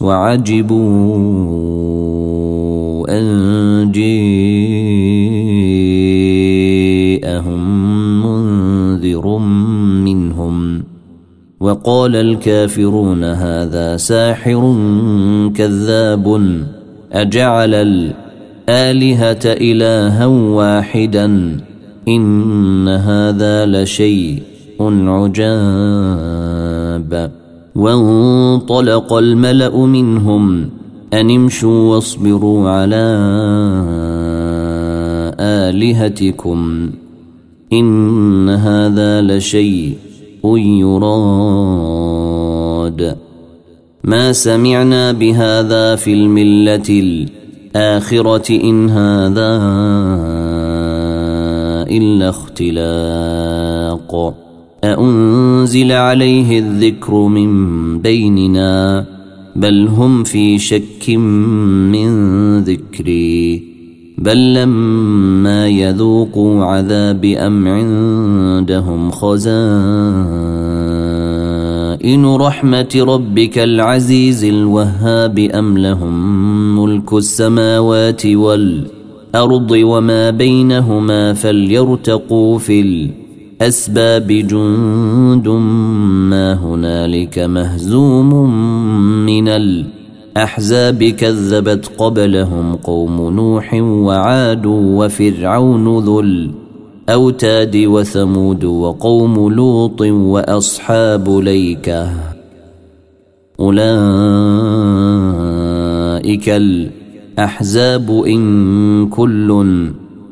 وعجبوا أن جيءهم منذر منهم. وقال الكافرون هذا ساحر كذاب أجعل الآلهة إلها واحدا إن هذا لشيء عجاب. وانطلق الملأ منهم أن امشوا واصبروا على آلهتكم. إن هذا لشيء يراد. ما سمعنا بهذا في الملة الآخرة إن هذا إلا اختلاق. أأنزل عليه الذكر من بيننا بل هم في شك من ذكري بل لما يذوقوا عذاب أم عندهم خزائن رحمة ربك العزيز الوهاب أم لهم ملك السماوات والأرض وما بينهما فليرتقوا في الأرض أسباب جند ما هنالك مهزوم من الأحزاب كذبت قبلهم قوم نوح وعاد وفرعون ذو الأوتاد وثمود وقوم لوط وأصحاب ليكة. أولئك الأحزاب إن كلٌّ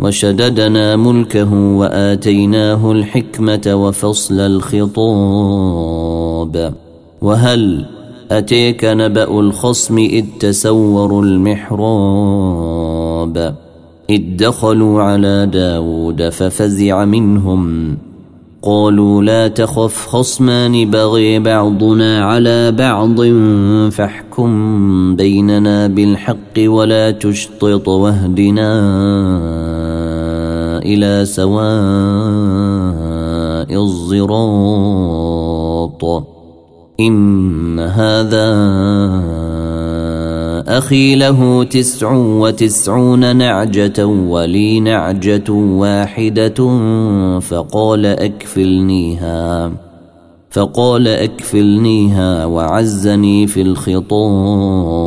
وشددنا ملكه وآتيناه الحكمة وفصل الخطاب. وهل أتيك نبأ الخصم إذ تسوروا المحراب؟ إذ دخلوا على داود ففزع منهم. قالوا لا تخف خصمان بغي بعضنا على بعض فاحكم بيننا بالحق ولا تشطط واهدنا. إلى سواء الصراط إن هذا أخي له تسع وتسعون نعجة ولي نعجة واحدة فقال أكفلنيها فقال أكفلنيها وعزني في الخطاب.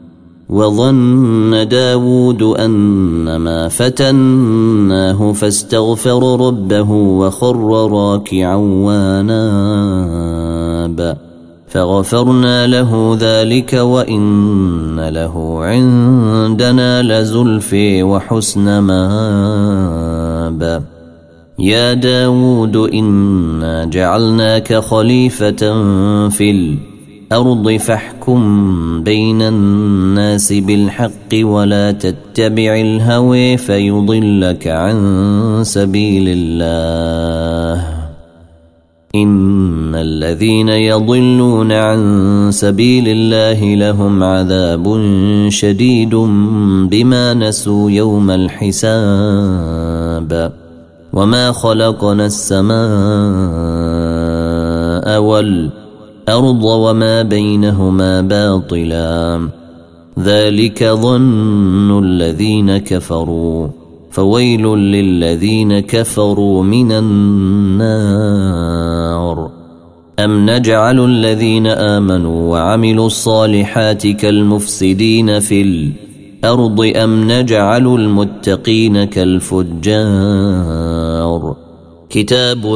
وظن داود أنما فتناه فاستغفر ربه وخر راكعا واناب. فغفرنا له ذلك وإن له عندنا لزلفي وحسن مآب. يا داود إنا جعلناك خليفة في الأرض فاحكم بين الناس بالحق ولا تتبع الهوى فيضلك عن سبيل الله. إن الذين يضلون عن سبيل الله لهم عذاب شديد بما نسوا يوم الحساب. وما خلقنا السماء والارض وما بينهما باطلا. ذلك ظن الذين كفروا. فويل للذين كفروا من النار. أم نجعل الذين آمنوا وعملوا الصالحات كالمفسدين في الأرض أم نجعل المتقين كالفجار؟ كتاب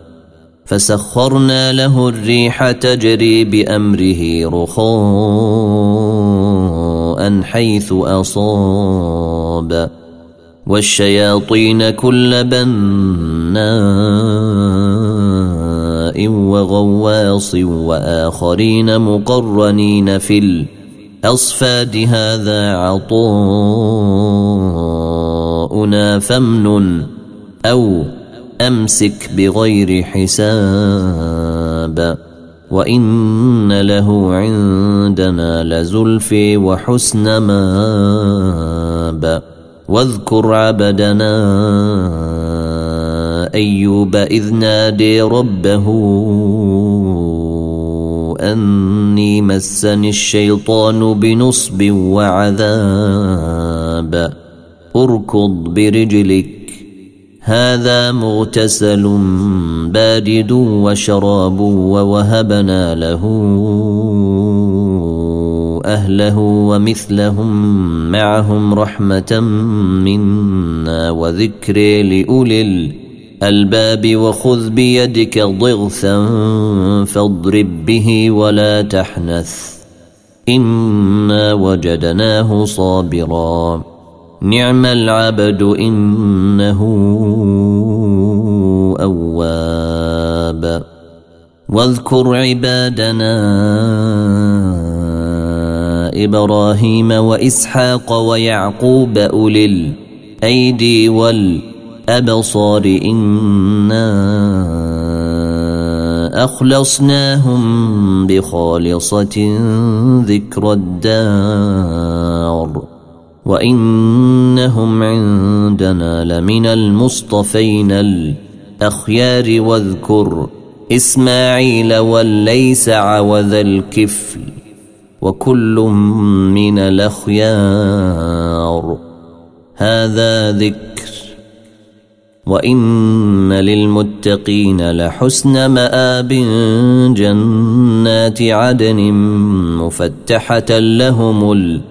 فسخرنا له الريح تجري بأمره رخاء حيث أصاب. والشياطين كل بناء وغواص وآخرين مقرنين في الأصفاد. هذا عطاؤنا فامنن أو أمسك بغير حساب وإن له عندنا لزلفي وحسن ماب. واذكر عبدنا أيوب إذ نادي ربه أني مسني الشيطان بنصب وعذاب. اركض برجلك هذا مغتسل بارد وشراب ووهبنا له أهله ومثلهم معهم رحمة منا وذكر لأولي الألباب وخذ بيدك ضغثا فاضرب به ولا تحنث إنا وجدناه صابرا نعم العبد إنه أواب. واذكر عبادنا إبراهيم وإسحاق ويعقوب أولي الأيدي والأبصار. إنا أخلصناهم بخالصة ذكر الدار. وانهم عندنا لمن المصطفين الاخيار واذكر اسماعيل والليسع وذا الكفل وكل من الاخيار هذا ذكر وان للمتقين لحسن ماب جنات عدن مفتحه لهم الابواب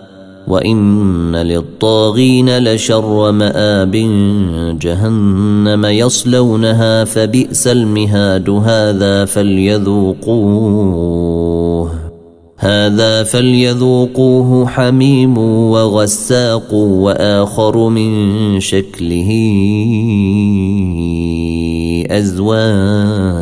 وان للطاغين لشر ماب جهنم يصلونها فبئس المهاد هذا فليذوقوه هذا فليذوقوه حميم وغساق واخر من شكله ازواج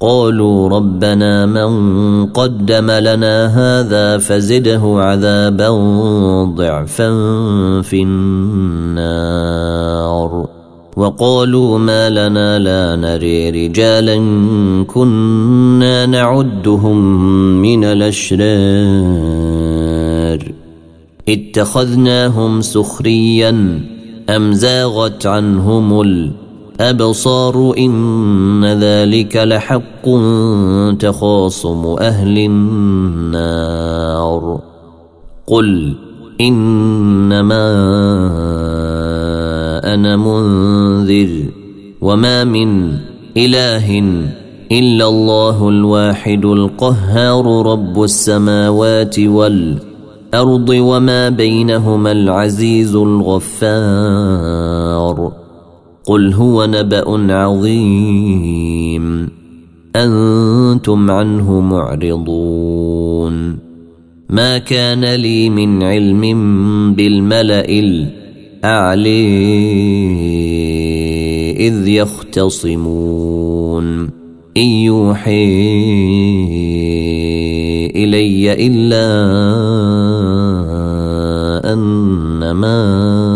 قالوا ربنا من قدم لنا هذا فزده عذابا ضعفا في النار. وقالوا ما لنا لا نري رجالا كنا نعدهم من الأشرار. اتخذناهم سخريا أم زاغت عنهم الأرض الأبصار إن ذلك لحق تخاصم أهل النار. قل إنما أنا منذر وما من إله إلا الله الواحد القهار رب السماوات والأرض وما بينهما العزيز الغفار. قل هو نبأ عظيم. أنتم عنه معرضون. ما كان لي من علم بالملأ الأعلي إذ يختصمون. إن يوحي إلي إلا أنما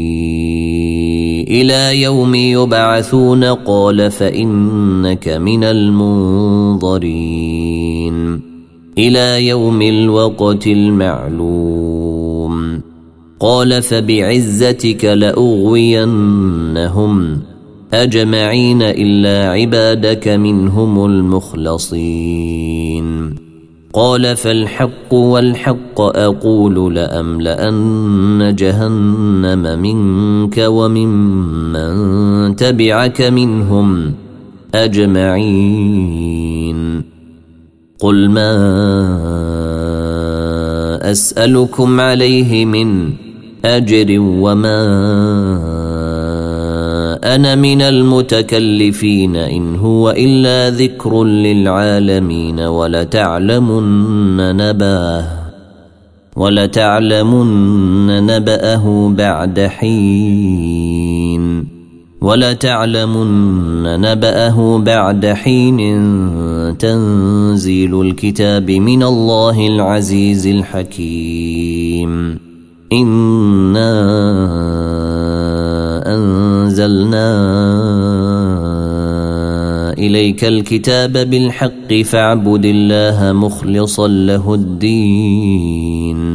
إلى يوم يبعثون قال فإنك من المنظرين. إلى يوم الوقت المعلوم. قال فبعزتك لأغوينهم. أجمعين إلا عبادك منهم المخلصين. قال فالحق والحق أقول لأملأن جهنم منك وممن تبعك منهم أجمعين. قل ما أسألكم عليه من أجر وما أنا من المتكلفين إن هو إلا ذكر للعالمين ولتعلمن نباه ولتعلمن نبأه بعد حين ولتعلمن نبأه بعد حين تنزيل الكتاب من الله العزيز الحكيم. إِنَّا أنزلنا إليك الكتاب بالحق فاعبد الله مخلصا له الدين.